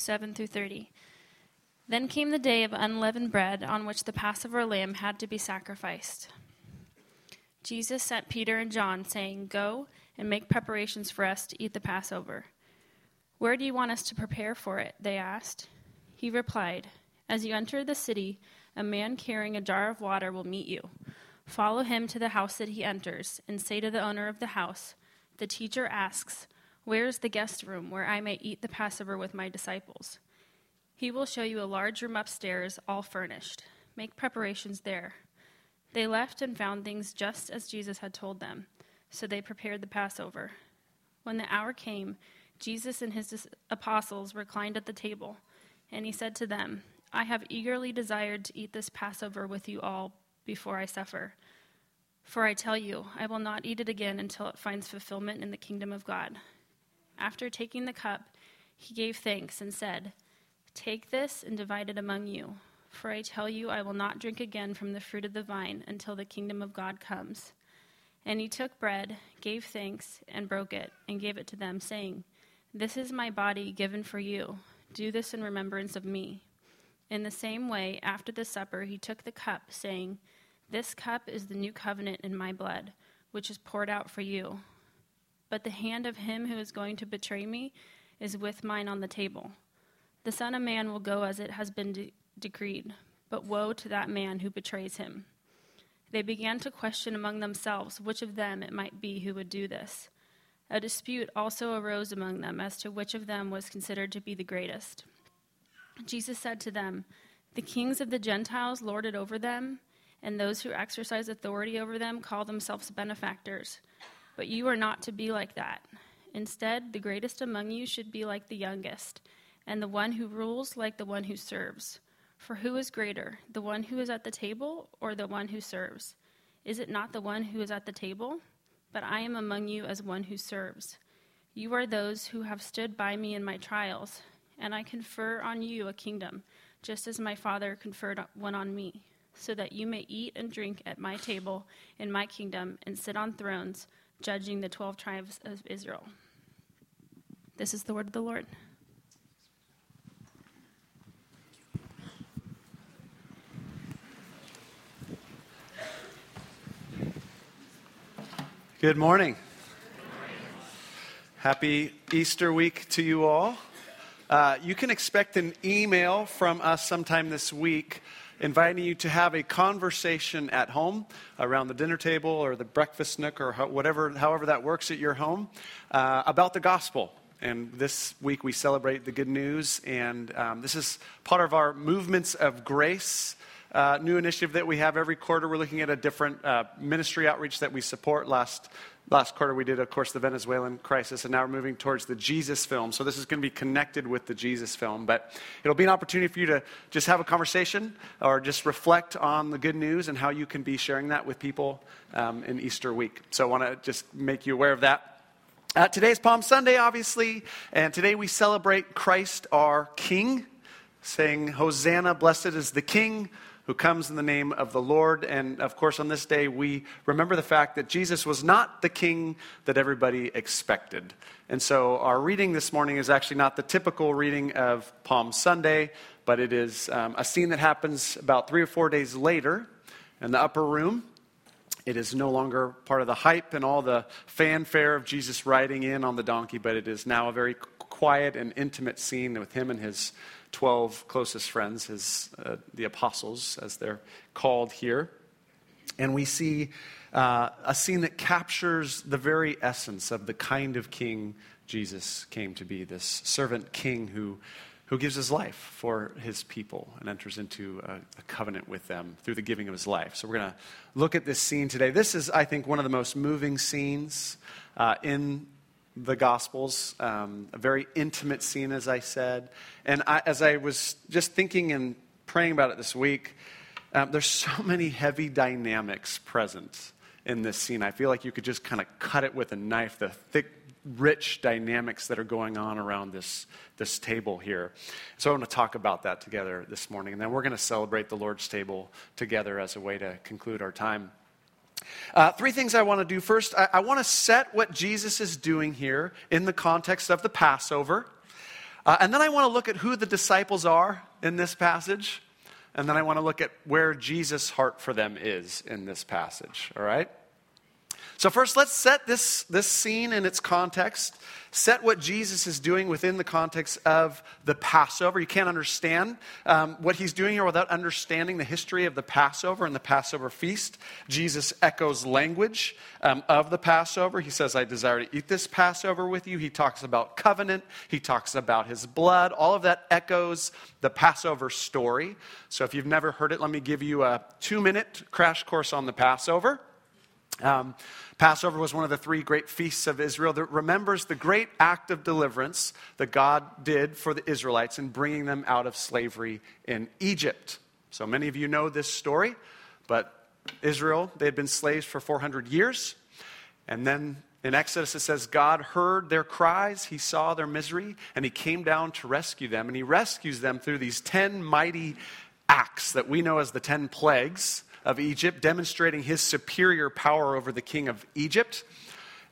7 through 30. Then came the day of unleavened bread on which the Passover lamb had to be sacrificed. Jesus sent Peter and John, saying, Go and make preparations for us to eat the Passover. Where do you want us to prepare for it? They asked. He replied, As you enter the city, a man carrying a jar of water will meet you. Follow him to the house that he enters, and say to the owner of the house, The teacher asks, Where is the guest room where I may eat the Passover with my disciples? He will show you a large room upstairs, all furnished. Make preparations there. They left and found things just as Jesus had told them, so they prepared the Passover. When the hour came, Jesus and his apostles reclined at the table, and he said to them, I have eagerly desired to eat this Passover with you all before I suffer. For I tell you, I will not eat it again until it finds fulfillment in the kingdom of God. After taking the cup, he gave thanks and said, Take this and divide it among you. For I tell you, I will not drink again from the fruit of the vine until the kingdom of God comes. And he took bread, gave thanks, and broke it, and gave it to them, saying, This is my body given for you. Do this in remembrance of me. In the same way, after the supper, he took the cup, saying, This cup is the new covenant in my blood, which is poured out for you. But the hand of him who is going to betray me is with mine on the table. The Son of Man will go as it has been de- decreed, but woe to that man who betrays him. They began to question among themselves which of them it might be who would do this. A dispute also arose among them as to which of them was considered to be the greatest. Jesus said to them, The kings of the Gentiles lord it over them, and those who exercise authority over them call themselves benefactors. But you are not to be like that. Instead, the greatest among you should be like the youngest and the one who rules like the one who serves. For who is greater, the one who is at the table or the one who serves? Is it not the one who is at the table? But I am among you as one who serves. You are those who have stood by me in my trials, and I confer on you a kingdom, just as my Father conferred one on me, so that you may eat and drink at my table in my kingdom and sit on thrones, judging the twelve tribes of Israel. This is the word of the Lord. Good morning. Happy Easter week to you all. Uh, you can expect an email from us sometime this week inviting you to have a conversation at home around the dinner table or the breakfast nook or whatever, however that works at your home uh, about the gospel. And this week we celebrate the good news, and um, this is part of our movements of grace uh, new initiative that we have every quarter. We're looking at a different uh, ministry outreach that we support. Last, last quarter, we did, of course, the Venezuelan crisis, and now we're moving towards the Jesus film. So this is going to be connected with the Jesus film. But it'll be an opportunity for you to just have a conversation or just reflect on the good news and how you can be sharing that with people um, in Easter week. So I want to just make you aware of that. Uh, today's Palm Sunday, obviously, and today we celebrate Christ our King, saying, Hosanna, blessed is the King who comes in the name of the Lord. And of course, on this day, we remember the fact that Jesus was not the king that everybody expected. And so, our reading this morning is actually not the typical reading of Palm Sunday, but it is um, a scene that happens about three or four days later in the upper room. It is no longer part of the hype and all the fanfare of Jesus riding in on the donkey, but it is now a very quiet and intimate scene with him and his 12 closest friends, his, uh, the apostles, as they're called here. And we see uh, a scene that captures the very essence of the kind of king Jesus came to be this servant king who, who gives his life for his people and enters into a, a covenant with them through the giving of his life. So we're going to look at this scene today. This is, I think, one of the most moving scenes uh, in the Gospels, um, a very intimate scene, as I said. And I, as I was just thinking and praying about it this week, um, there's so many heavy dynamics present in this scene. I feel like you could just kind of cut it with a knife, the thick, rich dynamics that are going on around this, this table here. So I want to talk about that together this morning. And then we're going to celebrate the Lord's table together as a way to conclude our time. Uh, three things I want to do. First, I, I want to set what Jesus is doing here in the context of the Passover. Uh, and then I want to look at who the disciples are in this passage. And then I want to look at where Jesus' heart for them is in this passage. All right? So, first, let's set this, this scene in its context. Set what Jesus is doing within the context of the Passover. You can't understand um, what he's doing here without understanding the history of the Passover and the Passover feast. Jesus echoes language um, of the Passover. He says, I desire to eat this Passover with you. He talks about covenant, he talks about his blood. All of that echoes the Passover story. So, if you've never heard it, let me give you a two minute crash course on the Passover. Um, Passover was one of the three great feasts of Israel that remembers the great act of deliverance that God did for the Israelites in bringing them out of slavery in Egypt. So many of you know this story, but Israel, they had been slaves for 400 years. And then in Exodus, it says, God heard their cries, He saw their misery, and He came down to rescue them. And He rescues them through these 10 mighty acts that we know as the 10 plagues of Egypt, demonstrating his superior power over the king of Egypt.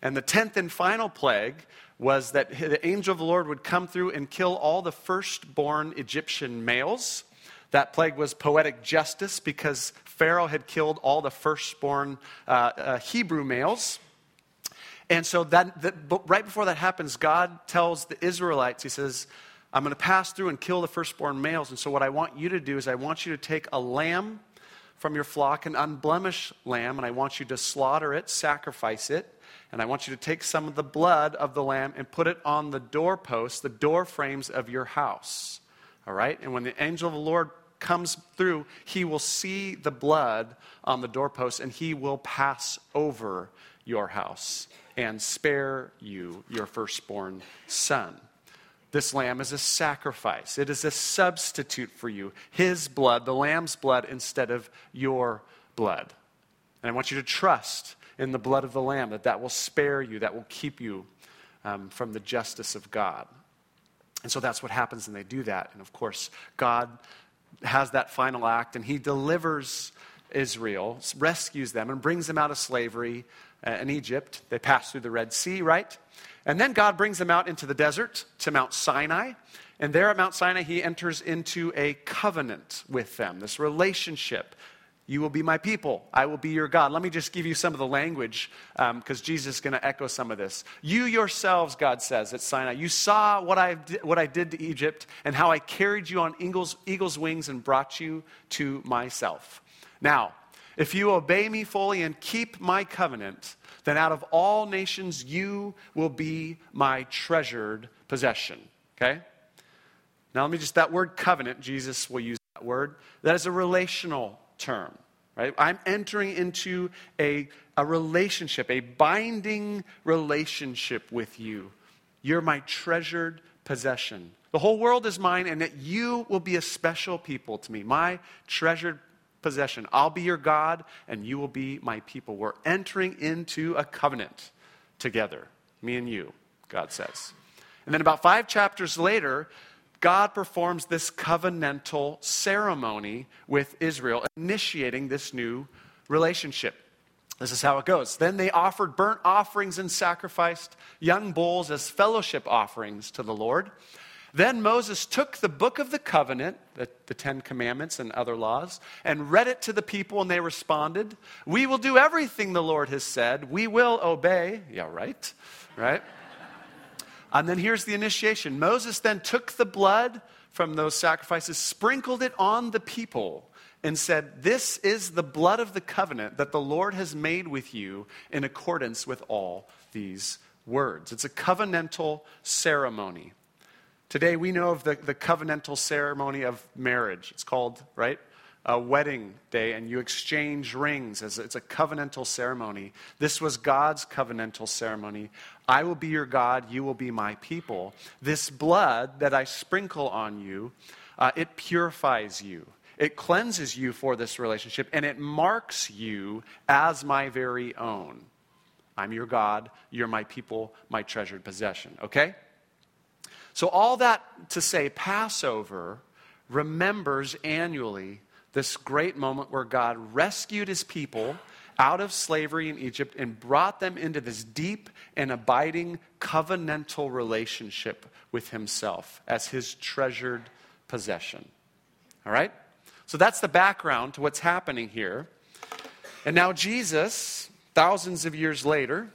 And the tenth and final plague was that the angel of the Lord would come through and kill all the firstborn Egyptian males. That plague was poetic justice because Pharaoh had killed all the firstborn uh, uh, Hebrew males. And so, that, that, right before that happens, God tells the Israelites, He says, I'm going to pass through and kill the firstborn males. And so, what I want you to do is, I want you to take a lamb from your flock an unblemished lamb, and I want you to slaughter it, sacrifice it, and I want you to take some of the blood of the lamb and put it on the doorposts, the door frames of your house. All right? And when the angel of the Lord comes through, he will see the blood on the doorpost and he will pass over your house and spare you your firstborn son. This lamb is a sacrifice. It is a substitute for you. His blood, the lamb's blood, instead of your blood. And I want you to trust in the blood of the lamb that that will spare you, that will keep you um, from the justice of God. And so that's what happens, and they do that. And of course, God has that final act, and He delivers Israel, rescues them, and brings them out of slavery uh, in Egypt. They pass through the Red Sea, right? And then God brings them out into the desert to Mount Sinai. And there at Mount Sinai, he enters into a covenant with them, this relationship. You will be my people. I will be your God. Let me just give you some of the language because um, Jesus is going to echo some of this. You yourselves, God says at Sinai, you saw what I, did, what I did to Egypt and how I carried you on eagle's, eagle's wings and brought you to myself. Now, if you obey me fully and keep my covenant, then out of all nations you will be my treasured possession. Okay? Now, let me just, that word covenant, Jesus will use that word. That is a relational term, right? I'm entering into a, a relationship, a binding relationship with you. You're my treasured possession. The whole world is mine, and that you will be a special people to me, my treasured possession. I'll be your God, and you will be my people. We're entering into a covenant together, me and you, God says. And then about five chapters later, God performs this covenantal ceremony with Israel, initiating this new relationship. This is how it goes. Then they offered burnt offerings and sacrificed young bulls as fellowship offerings to the Lord. Then Moses took the book of the covenant, the, the, Ten Commandments and other laws, and read it to the people, and they responded, We will do everything the Lord has said. We will obey. Yeah, right? Right? and then here's the initiation Moses then took the blood from those sacrifices, sprinkled it on the people, and said, This is the blood of the covenant that the Lord has made with you in accordance with all these words. It's a covenantal ceremony. Today we know of the, the covenantal ceremony of marriage. It's called, right? A wedding day, and you exchange rings as it's a covenantal ceremony. This was God's covenantal ceremony. I will be your God, you will be my people. This blood that I sprinkle on you, uh, it purifies you. It cleanses you for this relationship, and it marks you as my very own. I'm your God, you're my people, my treasured possession. Okay? So, all that to say, Passover remembers annually this great moment where God rescued his people out of slavery in Egypt and brought them into this deep and abiding covenantal relationship with himself as his treasured possession. All right? So that's the background to what's happening here. And now Jesus, thousands of years later,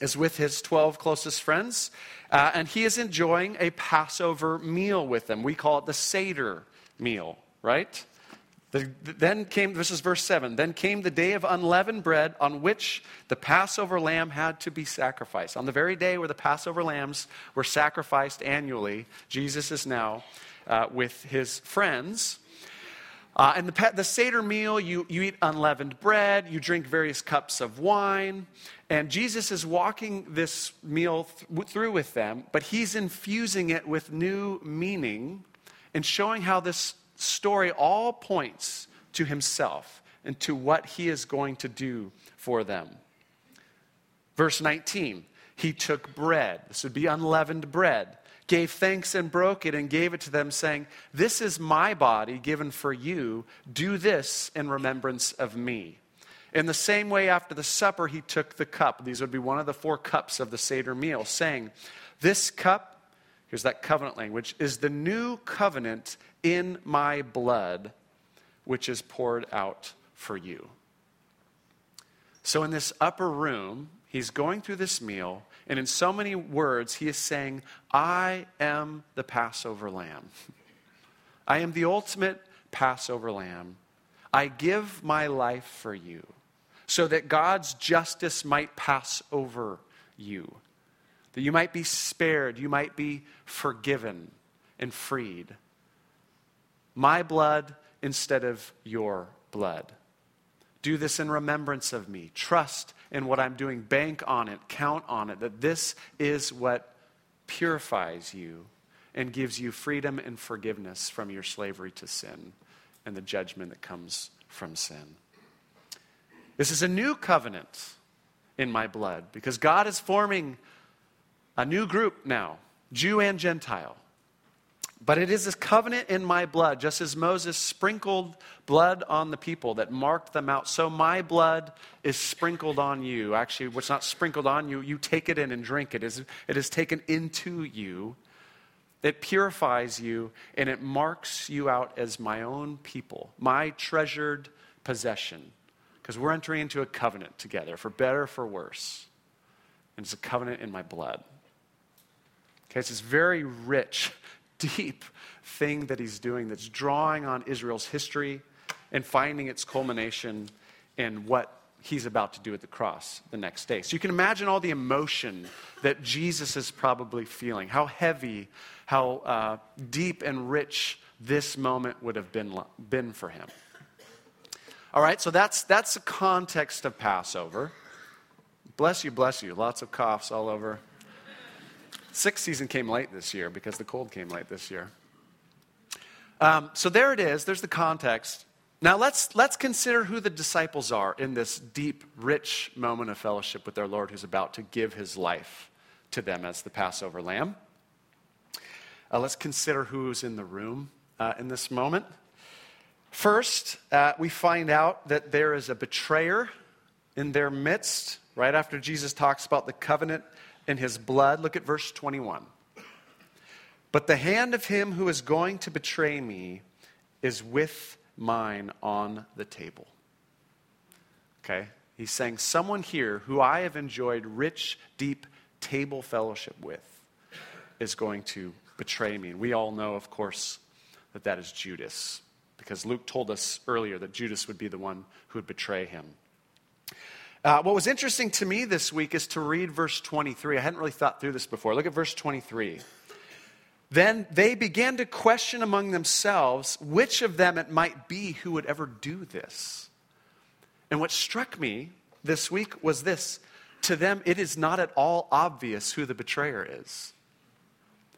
is with his 12 closest friends, uh, and he is enjoying a Passover meal with them. We call it the Seder meal, right? The, then came, this is verse 7, then came the day of unleavened bread on which the Passover lamb had to be sacrificed. On the very day where the Passover lambs were sacrificed annually, Jesus is now uh, with his friends. Uh, and the, the Seder meal, you, you eat unleavened bread, you drink various cups of wine. And Jesus is walking this meal th- through with them, but he's infusing it with new meaning and showing how this story all points to himself and to what he is going to do for them. Verse 19, he took bread. This would be unleavened bread. Gave thanks and broke it and gave it to them, saying, This is my body given for you. Do this in remembrance of me. In the same way, after the supper, he took the cup. These would be one of the four cups of the Seder meal, saying, This cup, here's that covenant language, is the new covenant in my blood, which is poured out for you. So, in this upper room, he's going through this meal, and in so many words, he is saying, I am the Passover lamb. I am the ultimate Passover lamb. I give my life for you so that God's justice might pass over you, that you might be spared, you might be forgiven and freed my blood instead of your blood. Do this in remembrance of me. Trust in what I'm doing. Bank on it. Count on it. That this is what purifies you and gives you freedom and forgiveness from your slavery to sin and the judgment that comes from sin. This is a new covenant in my blood because God is forming a new group now, Jew and Gentile. But it is this covenant in my blood, just as Moses sprinkled blood on the people that marked them out. So my blood is sprinkled on you. Actually, what's not sprinkled on you, you take it in and drink it. It is, it is taken into you. It purifies you and it marks you out as my own people, my treasured possession. Because we're entering into a covenant together, for better, or for worse. And it's a covenant in my blood. Okay, it's this very rich deep thing that he's doing that's drawing on Israel's history and finding its culmination in what he's about to do at the cross the next day. So you can imagine all the emotion that Jesus is probably feeling, how heavy, how uh, deep and rich this moment would have been, been for him. All right, so that's, that's the context of Passover. Bless you, bless you. Lots of coughs all over. Sixth season came late this year because the cold came late this year. Um, so there it is. There's the context. Now let's, let's consider who the disciples are in this deep, rich moment of fellowship with their Lord who's about to give his life to them as the Passover lamb. Uh, let's consider who's in the room uh, in this moment. First, uh, we find out that there is a betrayer in their midst, right after Jesus talks about the covenant in his blood. Look at verse 21. But the hand of him who is going to betray me is with mine on the table. Okay? He's saying, Someone here who I have enjoyed rich, deep table fellowship with is going to betray me. And we all know, of course, that that is Judas, because Luke told us earlier that Judas would be the one who would betray him. Uh, what was interesting to me this week is to read verse 23. I hadn't really thought through this before. Look at verse 23. Then they began to question among themselves which of them it might be who would ever do this. And what struck me this week was this to them, it is not at all obvious who the betrayer is.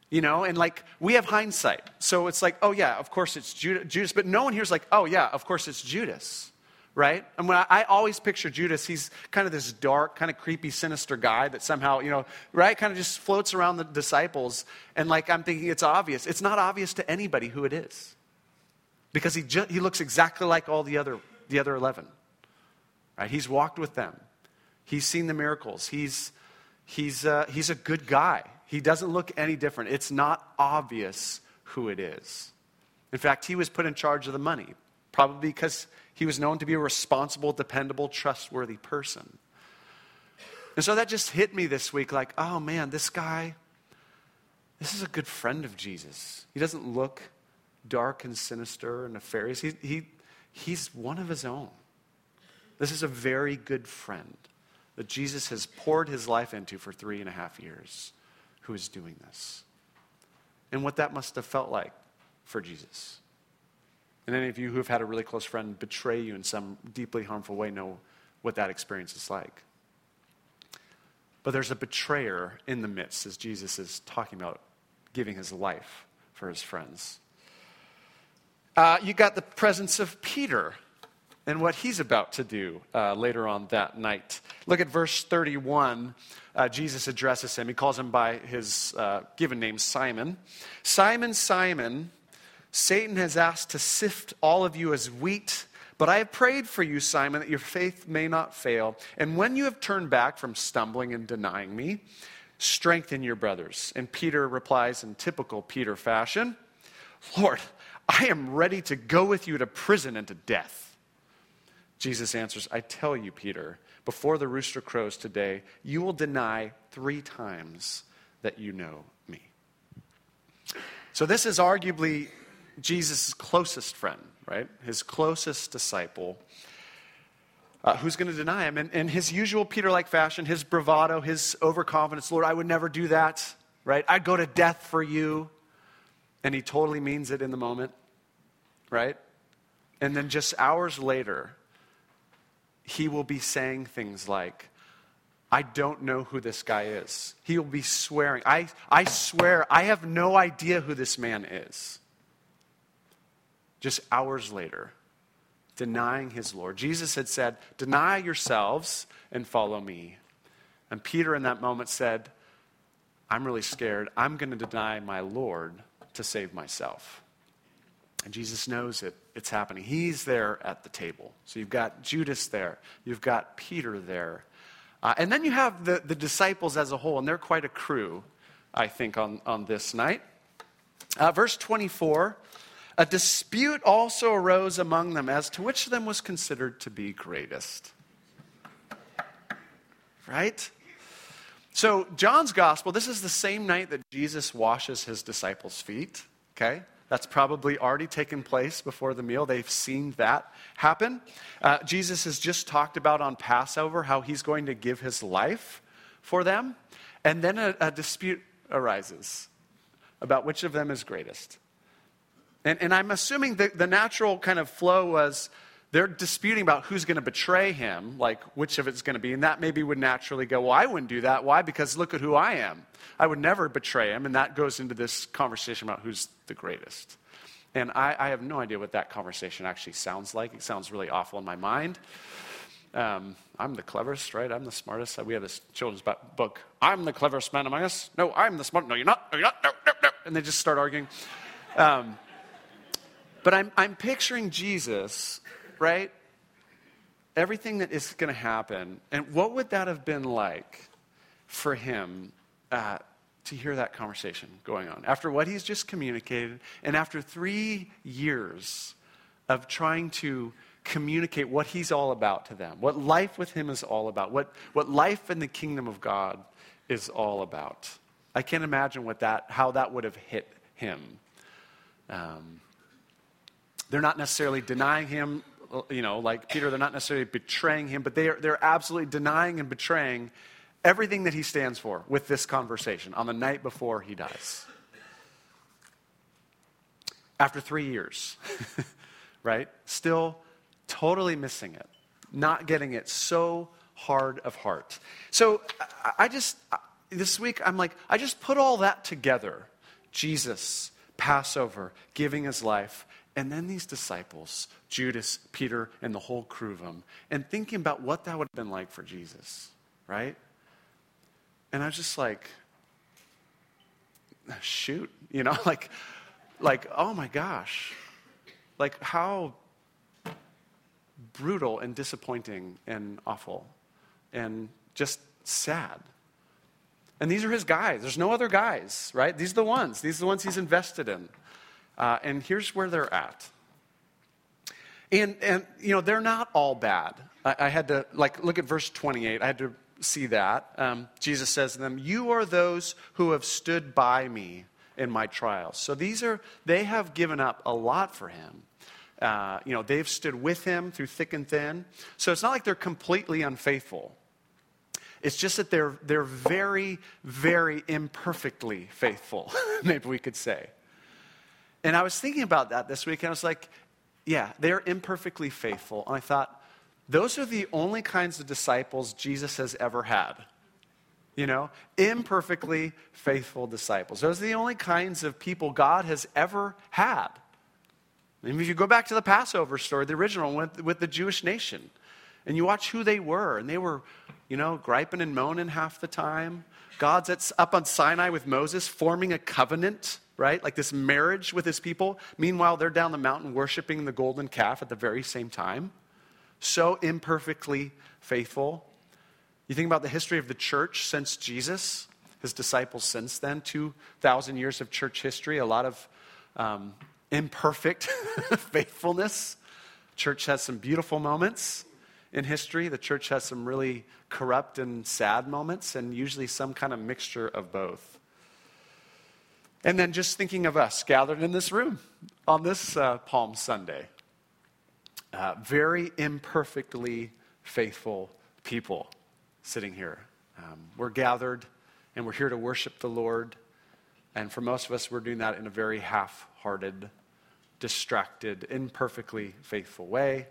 You know, and like we have hindsight. So it's like, oh yeah, of course it's Judas. But no one here's like, oh yeah, of course it's Judas right? And when I, always picture Judas, he's kind of this dark, kind of creepy, sinister guy that somehow, you know, right, kind of just floats around the disciples. And like I'm thinking it's obvious. It's not obvious to anybody who it is because he, ju- he looks exactly like all the other, the other 11. Right? He's walked with them. He's seen the miracles. He's, he's, uh, he's a good guy. He doesn't look any different. It's not obvious who it is. In fact, he was put in charge of the money, probably because he was known to be a responsible, dependable, trustworthy person. And so that just hit me this week like, oh man, this guy, this is a good friend of Jesus. He doesn't look dark and sinister and nefarious. He, he, he's one of his own. This is a very good friend that Jesus has poured his life into for three and a half years who is doing this. And what that must have felt like for Jesus. And any of you who have had a really close friend betray you in some deeply harmful way know what that experience is like. But there's a betrayer in the midst as Jesus is talking about giving his life for his friends. Uh, you got the presence of Peter and what he's about to do uh, later on that night. Look at verse 31. Uh, Jesus addresses him. He calls him by his uh, given name, Simon. Simon, Simon, Satan has asked to sift all of you as wheat, but I have prayed for you, Simon, that your faith may not fail. And when you have turned back from stumbling and denying me, strengthen your brothers. And Peter replies in typical Peter fashion Lord, I am ready to go with you to prison and to death. Jesus answers, I tell you, Peter, before the rooster crows today, you will deny three times that you know me. So, this is arguably Jesus' closest friend, right? His closest disciple. Uh, who's going to deny him? And in his usual Peter like fashion, his bravado, his overconfidence, Lord, I would never do that, right? I'd go to death for you. And he totally means it in the moment, right? And then just hours later, he will be saying things like, I don't know who this guy is. He will be swearing, I, I swear, I have no idea who this man is. Just hours later, denying his Lord. Jesus had said, Deny yourselves and follow me. And Peter, in that moment, said, I'm really scared. I'm going to deny my Lord to save myself. And Jesus knows it, it's happening. He's there at the table. So you've got Judas there, you've got Peter there. Uh, and then you have the, the disciples as a whole, and they're quite a crew, I think, on, on this night. Uh, verse 24 A dispute also arose among them as to which of them was considered to be greatest. Right? So, John's gospel, this is the same night that Jesus washes his disciples' feet. Okay? That's probably already taken place before the meal. They've seen that happen. Uh, Jesus has just talked about on Passover how he's going to give his life for them. And then a, a dispute arises about which of them is greatest. And, and I'm assuming the natural kind of flow was they're disputing about who's going to betray him, like which of it's going to be. And that maybe would naturally go, well, I wouldn't do that. Why? Because look at who I am. I would never betray him. And that goes into this conversation about who's the greatest. And I, I have no idea what that conversation actually sounds like. It sounds really awful in my mind. Um, I'm the cleverest, right? I'm the smartest. We have this children's book. I'm the cleverest man among us. No, I'm the smart. No, you're not. No, you're not. No, no, no. And they just start arguing. Um, but I'm, I'm picturing Jesus right? Everything that is going to happen. And what would that have been like for him uh, to hear that conversation going on? After what he's just communicated, and after three years of trying to communicate what he's all about to them, what life with him is all about, what, what life in the kingdom of God is all about. I can't imagine what that, how that would have hit him. Um, they're not necessarily denying him you know, like Peter, they're not necessarily betraying him, but they are, they're absolutely denying and betraying everything that he stands for with this conversation on the night before he dies. After three years, right? Still totally missing it, not getting it so hard of heart. So I just, this week, I'm like, I just put all that together Jesus, Passover, giving his life, and then these disciples, Judas, Peter, and the whole crew of them, and thinking about what that would have been like for Jesus, right? And I was just like, shoot, you know, like, like, oh my gosh, like how, brutal and disappointing and awful and just sad. And these are his guys. There's no other guys, right? These are the ones. These are the ones he's invested in. Uh, and here's where they're at. And, and, you know, they're not all bad. I, I had to, like, look at verse 28. I had to see that. Um, Jesus says to them, You are those who have stood by me in my trials. So these are, they have given up a lot for him. Uh, you know, they've stood with him through thick and thin. So it's not like they're completely unfaithful. It's just that they're, they're very, very imperfectly faithful, maybe we could say. And I was thinking about that this week, and I was like, yeah, they're imperfectly faithful. And I thought, those are the only kinds of disciples Jesus has ever had. You know, imperfectly faithful disciples. Those are the only kinds of people God has ever had. And if you go back to the Passover story, the original with, with the Jewish nation, and you watch who they were, and they were, you know, griping and moaning half the time. God's up on Sinai with Moses, forming a covenant, right? Like this marriage with his people. Meanwhile, they're down the mountain worshiping the golden calf at the very same time. So imperfectly faithful. You think about the history of the church since Jesus, his disciples since then, 2,000 years of church history, a lot of um, imperfect faithfulness. Church has some beautiful moments in history. The church has some really corrupt and sad moments, and usually some kind of mixture of both. And then just thinking of us gathered in this room on this uh, Palm Sunday. Uh, very imperfectly faithful people sitting here. Um, we're gathered and we're here to worship the Lord. And for most of us, we're doing that in a very half hearted, distracted, imperfectly faithful way.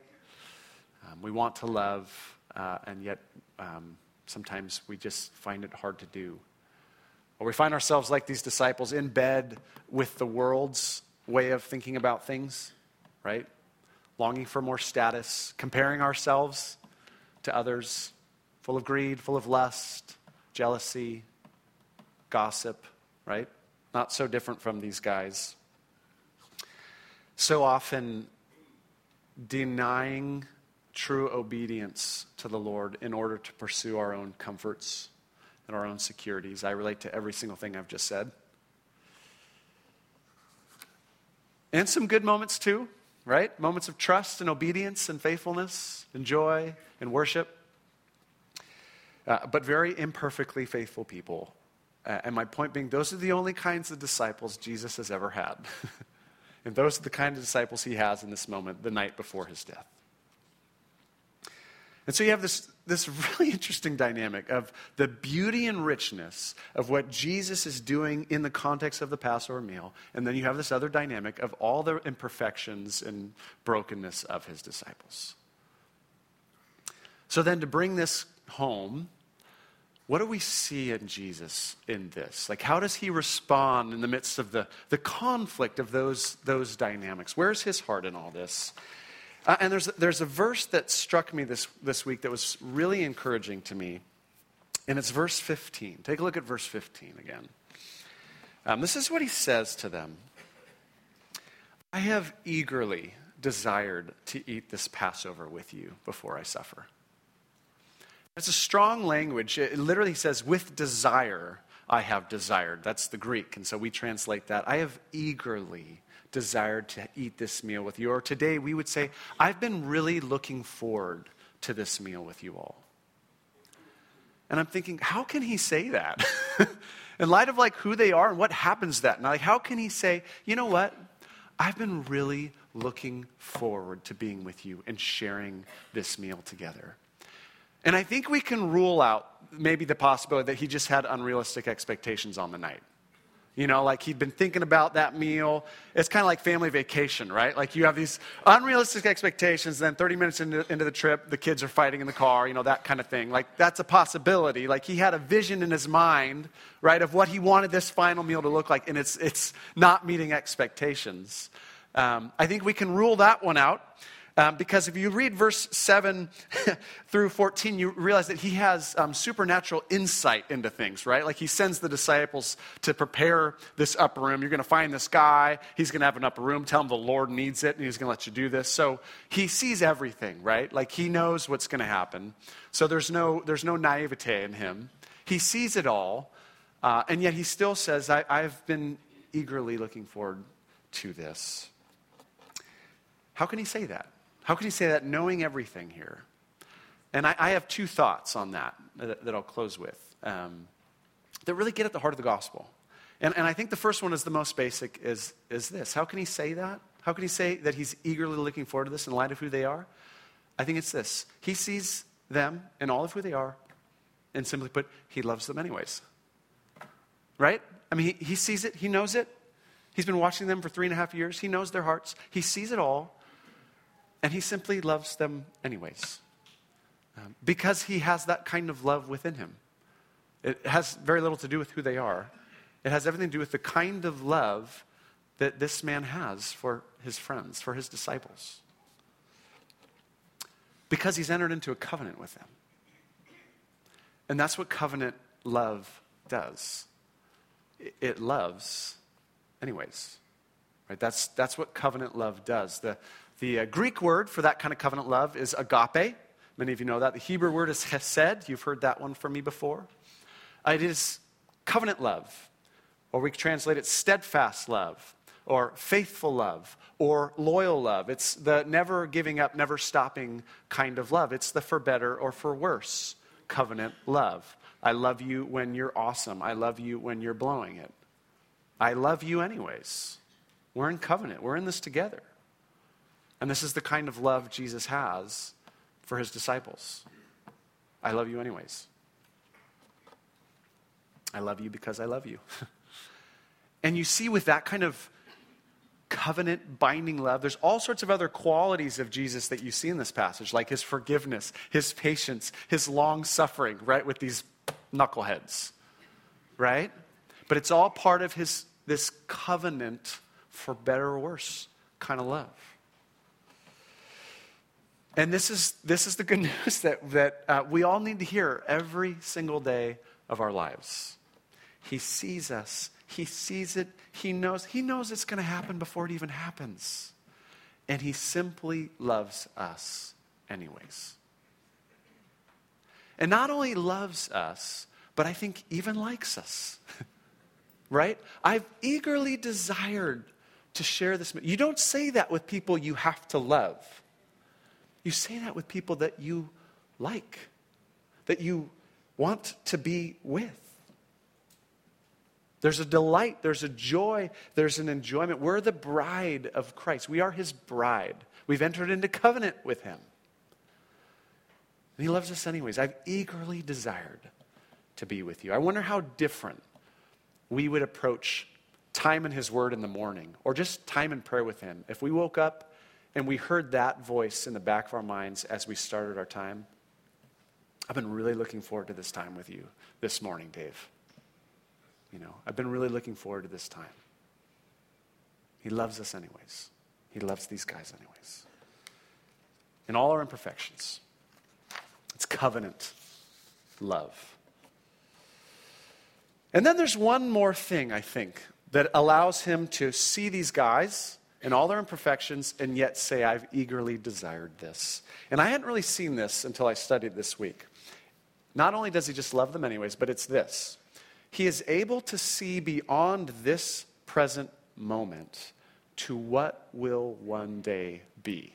Um, we want to love, uh, and yet um, sometimes we just find it hard to do. Or we find ourselves like these disciples in bed with the world's way of thinking about things, right? Longing for more status, comparing ourselves to others, full of greed, full of lust, jealousy, gossip, right? Not so different from these guys. So often denying true obedience to the Lord in order to pursue our own comforts and our own securities. I relate to every single thing I've just said. And some good moments too, right? Moments of trust and obedience and faithfulness and joy and worship. Uh, but very imperfectly faithful people. Uh, and my point being, those are the only kinds of disciples Jesus has ever had. and those are the kind of disciples he has in this moment, the night before his death. And so you have this, this really interesting dynamic of the beauty and richness of what Jesus is doing in the context of the Passover meal. And then you have this other dynamic of all the imperfections and brokenness of his disciples. So then to bring this home, what do we see in Jesus in this? Like, how does he respond in the midst of the, the conflict of those, those dynamics? Where's his heart in all this? Uh, and there's, there's a verse that struck me this, this week that was really encouraging to me, and it's verse 15. Take a look at verse 15 again. Um, this is what he says to them I have eagerly desired to eat this Passover with you before I suffer. It's a strong language. It literally says, with desire, I have desired. That's the Greek. And so we translate that. I have eagerly desired to eat this meal with you. Or today we would say, I've been really looking forward to this meal with you all. And I'm thinking, how can he say that? In light of like who they are and what happens that night, like how can he say, you know what? I've been really looking forward to being with you and sharing this meal together. And I think we can rule out maybe the possibility that he just had unrealistic expectations on the night. You know, like he'd been thinking about that meal. It's kind of like family vacation, right? Like you have these unrealistic expectations, then 30 minutes into, into, the trip, the kids are fighting in the car, you know, that kind of thing. Like that's a possibility. Like he had a vision in his mind, right, of what he wanted this final meal to look like, and it's, it's not meeting expectations. Um, I think we can rule that one out. Um, because if you read verse 7 through 14, you realize that he has um, supernatural insight into things, right? Like he sends the disciples to prepare this upper room. You're going to find this guy. He's going to have an upper room. Tell him the Lord needs it, and he's going to let you do this. So he sees everything, right? Like he knows what's going to happen. So there's no, there's no naivete in him. He sees it all, uh, and yet he still says, I, I've been eagerly looking forward to this. How can he say that? How can he say that knowing everything here? And I, I have two thoughts on that that, that I'll close with um, that really get at the heart of the gospel. And, and I think the first one is the most basic is, is this. How can he say that? How can he say that he's eagerly looking forward to this in light of who they are? I think it's this. He sees them and all of who they are, and simply put, he loves them anyways. Right? I mean, he, he sees it, he knows it. He's been watching them for three and a half years. He knows their hearts, he sees it all. And he simply loves them anyways. Um, because he has that kind of love within him. It has very little to do with who they are, it has everything to do with the kind of love that this man has for his friends, for his disciples. Because he's entered into a covenant with them. And that's what covenant love does. It loves anyways. Right? That's, that's what covenant love does. The, the uh, Greek word for that kind of covenant love is agape. Many of you know that. The Hebrew word is hesed. You've heard that one from me before. Uh, it is covenant love, or we translate it steadfast love, or faithful love, or loyal love. It's the never giving up, never stopping kind of love. It's the for better or for worse covenant love. I love you when you're awesome. I love you when you're blowing it. I love you anyways. We're in covenant, we're in this together. And this is the kind of love Jesus has for his disciples. I love you anyways. I love you because I love you. and you see, with that kind of covenant binding love, there's all sorts of other qualities of Jesus that you see in this passage, like his forgiveness, his patience, his long suffering, right, with these knuckleheads, right? But it's all part of his, this covenant for better or worse kind of love. And this is, this is the good news that, that uh, we all need to hear every single day of our lives. He sees us. He sees it. He knows. He knows it's going to happen before it even happens. And he simply loves us anyways. And not only loves us, but I think even likes us. right? I've eagerly desired to share this. You don't say that with people you have to love. You say that with people that you like, that you want to be with. There's a delight, there's a joy, there's an enjoyment. We're the bride of Christ. We are his bride. We've entered into covenant with him. And he loves us anyways. I've eagerly desired to be with you. I wonder how different we would approach time in his word in the morning or just time in prayer with him if we woke up and we heard that voice in the back of our minds as we started our time. I've been really looking forward to this time with you this morning, Dave. You know, I've been really looking forward to this time. He loves us, anyways. He loves these guys, anyways. In all our imperfections, it's covenant love. And then there's one more thing, I think, that allows him to see these guys in all their imperfections and yet say, I've eagerly desired this. And I hadn't really seen this until I studied this week. Not only does he just love them, anyways, but it's this he is able to see beyond this present moment to what will one day be.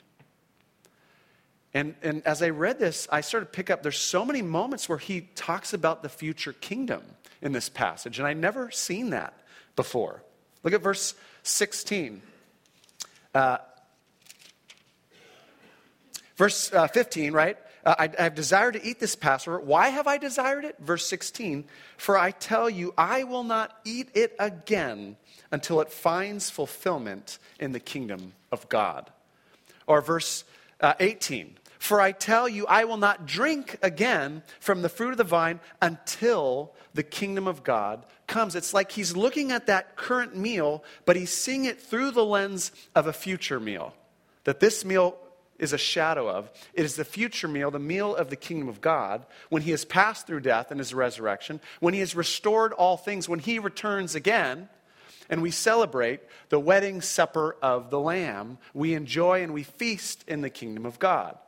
And, and as I read this, I started to pick up there's so many moments where he talks about the future kingdom in this passage, and I never seen that before. Look at verse 16. Uh, verse uh, 15, right? Uh, I, I have desired to eat this Passover. Why have I desired it? Verse 16. For I tell you, I will not eat it again until it finds fulfillment in the kingdom of God. Or verse uh, 18. For I tell you, I will not drink again from the fruit of the vine until the kingdom of God comes. It's like he's looking at that current meal, but he's seeing it through the lens of a future meal. That this meal is a shadow of. It is the future meal, the meal of the kingdom of God, when he has passed through death and his resurrection, when he has restored all things, when he returns again, and we celebrate the wedding supper of the Lamb. We enjoy and we feast in the kingdom of God.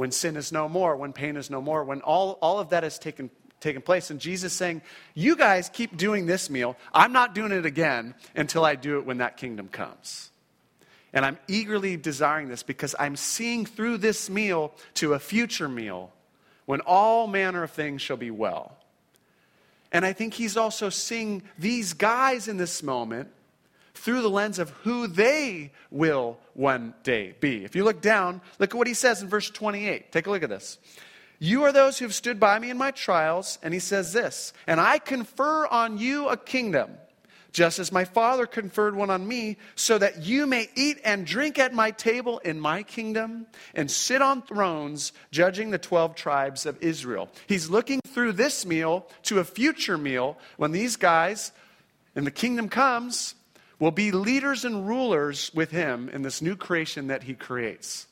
When sin is no more, when pain is no more, when all, all of that has taken taken place. And Jesus saying, You guys keep doing this meal. I'm not doing it again until I do it when that kingdom comes. And I'm eagerly desiring this because I'm seeing through this meal to a future meal when all manner of things shall be well. And I think he's also seeing these guys in this moment through the lens of who they will one day be. If you look down, look at what he says in verse 28. Take a look at this. You are those who have stood by me in my trials. And he says this, and I confer on you a kingdom just as my Father conferred one on me, so that you may eat and drink at my table in my kingdom and sit on thrones judging the 12 tribes of Israel. He's looking through this meal to a future meal when these guys, and the kingdom comes, will be leaders and rulers with him in this new creation that he creates.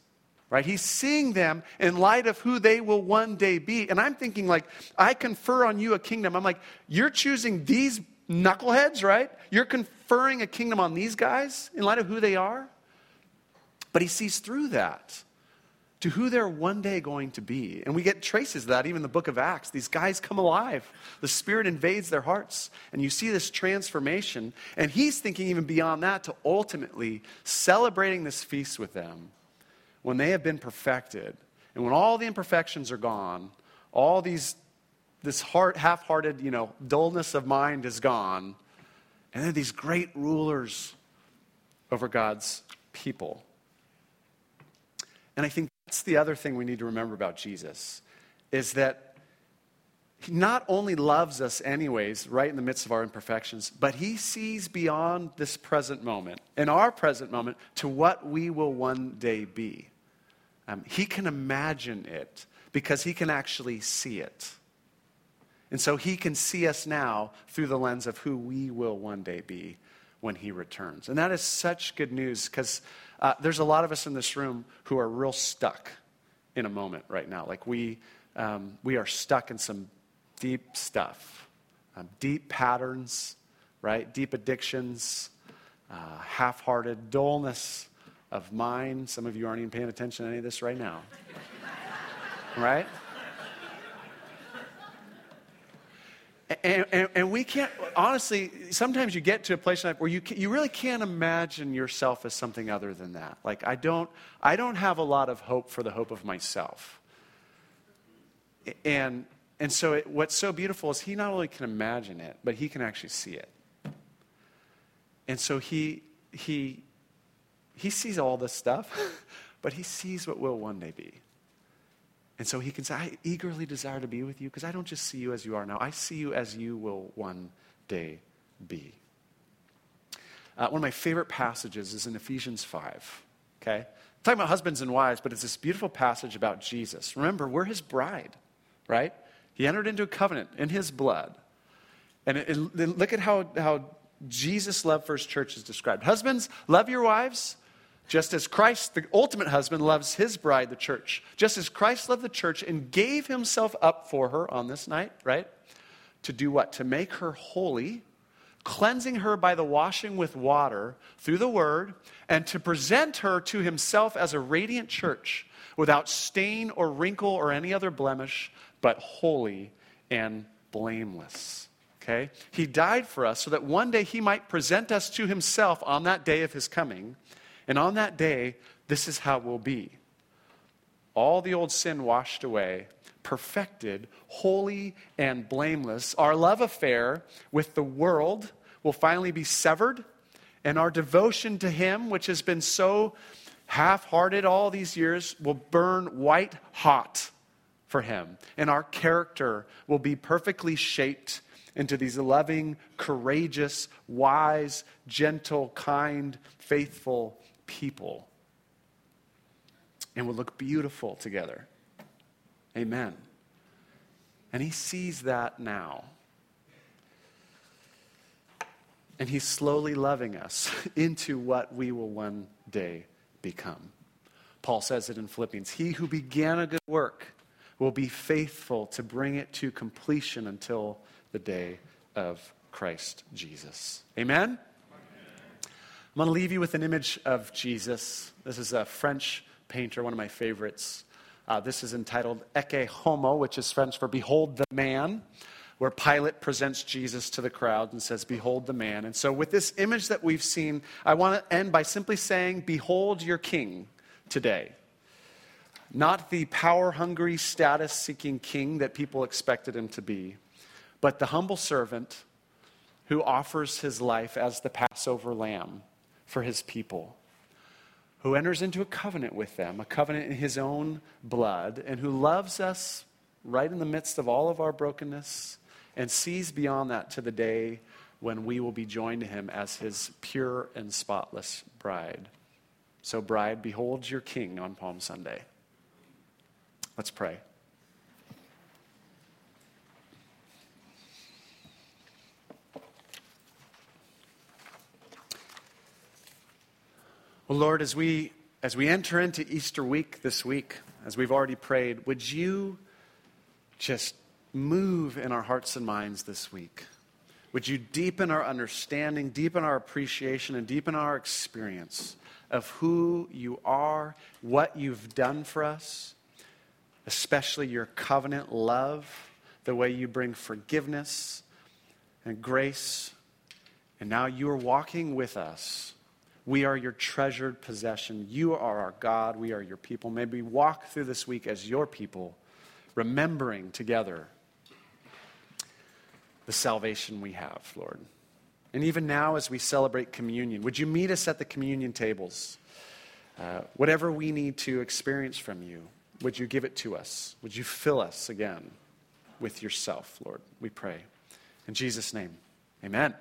Right? He's seeing them in light of who they will one day be. And I'm thinking, like, I confer on you a kingdom. I'm like, you're choosing these knuckleheads, right? You're conferring a kingdom on these guys in light of who they are. But he sees through that to who they're one day going to be. And we get traces of that even in the book of Acts. These guys come alive. The Spirit invades their hearts. And you see this transformation. And he's thinking even beyond that to ultimately celebrating this feast with them when they have been perfected. And when all the imperfections are gone, all these this heart, half-hearted, you know, dullness of mind is gone. And then these great rulers over God's people. And I think that's the other thing we need to remember about Jesus is that he not only loves us anyways right in the midst of our imperfections but he sees beyond this present moment in our present moment to what we will one day be. Um, he can imagine it because he can actually see it. And so he can see us now through the lens of who we will one day be when he returns. And that is such good news because uh, there's a lot of us in this room who are real stuck in a moment right now. Like we, um, we are stuck in some deep stuff, um, deep patterns, right? Deep addictions, uh, half hearted dullness of mind. Some of you aren't even paying attention to any of this right now, right? And, and, and, we can't, honestly, sometimes you get to a place in life where you, you really can't imagine yourself as something other than that. Like, I don't, I don't have a lot of hope for the hope of myself. And, and so, it, what's so beautiful is he not only can imagine it, but he can actually see it. And so, he, he, he sees all this stuff, but he sees what will one day be. And so he can say, I eagerly desire to be with you because I don't just see you as you are now, I see you as you will one day be. Uh, one of my favorite passages is in Ephesians 5. Okay? I'm talking about husbands and wives, but it's this beautiful passage about Jesus. Remember, we're his bride, right? He entered into a covenant in his blood. And it, it, look at how, how Jesus' love for his church is described. Husbands, love your wives just as Christ, the ultimate husband, loves his bride, the church. Just as Christ loved the church and gave himself up for her on this night, right? To do what? To make her holy, cleansing her by the washing with water through the word, and to present her to himself as a radiant church without stain or wrinkle or any other blemish, but holy and blameless. Okay? He died for us so that one day he might present us to himself on that day of his coming and on that day, this is how it will be all the old sin washed away, perfected, holy, and blameless. Our love affair with the world will finally be severed, and our devotion to Him, which has been so half hearted all these years, will burn white hot for Him. And our character will be perfectly shaped into these loving, courageous, wise, gentle, kind, faithful people and will look beautiful together. Amen. And he sees that now. And he's slowly loving us into what we will one day become. Paul says it in Philippians. He who began a good work will be faithful to bring it to completion until the day of Christ Jesus. Amen? I'm going to leave you with an image of Jesus. This is a French painter, one of my favorites. Uh, this is entitled Ecce Homo, which is French for Behold the Man, where Pilate presents Jesus to the crowd and says, Behold the man. And so, with this image that we've seen, I want to end by simply saying, Behold your king today. Not the power hungry, status seeking king that people expected him to be, but the humble servant who offers his life as the Passover lamb for his people, who enters into a covenant with them, a covenant in his own blood, and who loves us right in the midst of all of our brokenness and sees beyond that to the day when we will be joined to him as his pure and spotless bride. So, bride, behold your king on Palm Sunday. Let's pray. Lord, as we, as we enter into Easter week this week, as we've already prayed, would you just move in our hearts and minds this week? Would you deepen our understanding, deepen our appreciation, and deepen our experience of who you are, what you've done for us, especially your covenant love, the way you bring forgiveness and grace. And now you are walking with us we are your treasured possession. You are our God. We are your people. May we walk through this week as your people, remembering together the salvation we have, Lord. And even now, as we celebrate communion, would you meet us at the communion tables? Uh, whatever we need to experience from you, would you give it to us? Would you fill us again with yourself, Lord? We pray. In Jesus' name, amen.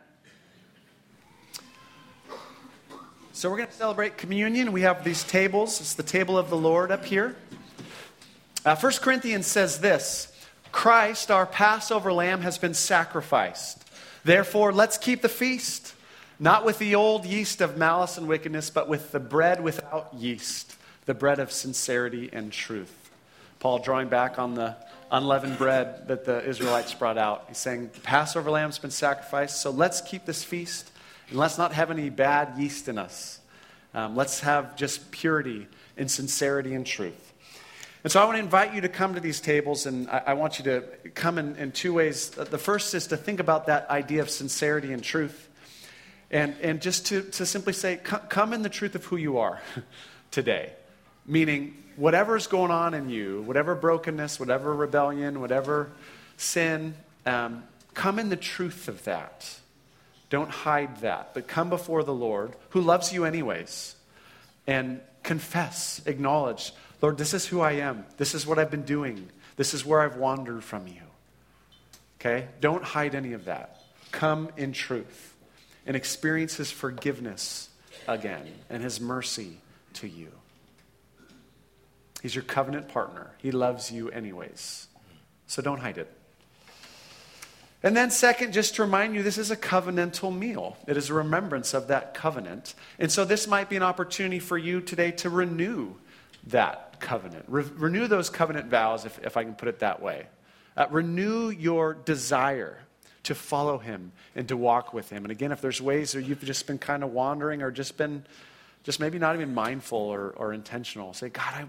So we're going to celebrate communion. We have these tables. It's the table of the Lord up here. Uh, 1 Corinthians says this Christ, our Passover lamb, has been sacrificed. Therefore, let's keep the feast, not with the old yeast of malice and wickedness, but with the bread without yeast, the bread of sincerity and truth. Paul drawing back on the unleavened bread that the Israelites brought out. He's saying, the Passover lamb's been sacrificed, so let's keep this feast and let's not have any bad yeast in us. Um, let's have just purity and sincerity and truth. And so I want to invite you to come to these tables, and I, I want you to come in, in two ways. The first is to think about that idea of sincerity and truth, and, and just to, to simply say, come in the truth of who you are today. Meaning, whatever's going on in you, whatever brokenness, whatever rebellion, whatever sin, um, come in the truth of that. Don't hide that, but come before the Lord, who loves you anyways, and confess, acknowledge, Lord, this is who I am. This is what I've been doing. This is where I've wandered from you. Okay? Don't hide any of that. Come in truth and experience His forgiveness again and His mercy to you. He's your covenant partner. He loves you anyways. So don't hide it. And then, second, just to remind you, this is a covenantal meal. It is a remembrance of that covenant. And so, this might be an opportunity for you today to renew that covenant. Re- renew those covenant vows, if, if I can put it that way. Uh, renew your desire to follow him and to walk with him. And again, if there's ways that you've just been kind of wandering or just been, just maybe not even mindful or, or intentional, say, God, I,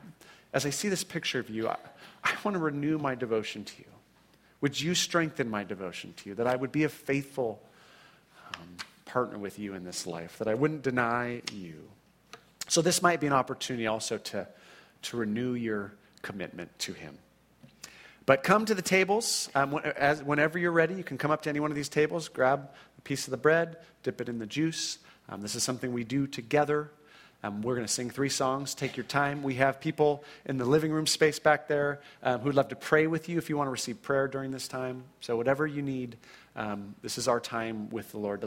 as I see this picture of you, I, I want to renew my devotion to you. Would you strengthen my devotion to you, that I would be a faithful um, partner with you in this life, that I wouldn't deny you? So, this might be an opportunity also to, to renew your commitment to Him. But come to the tables. Um, as, whenever you're ready, you can come up to any one of these tables, grab a piece of the bread, dip it in the juice. Um, this is something we do together. Um, we're going to sing three songs. Take your time. We have people in the living room space back there um, who'd love to pray with you if you want to receive prayer during this time. So, whatever you need, um, this is our time with the Lord to let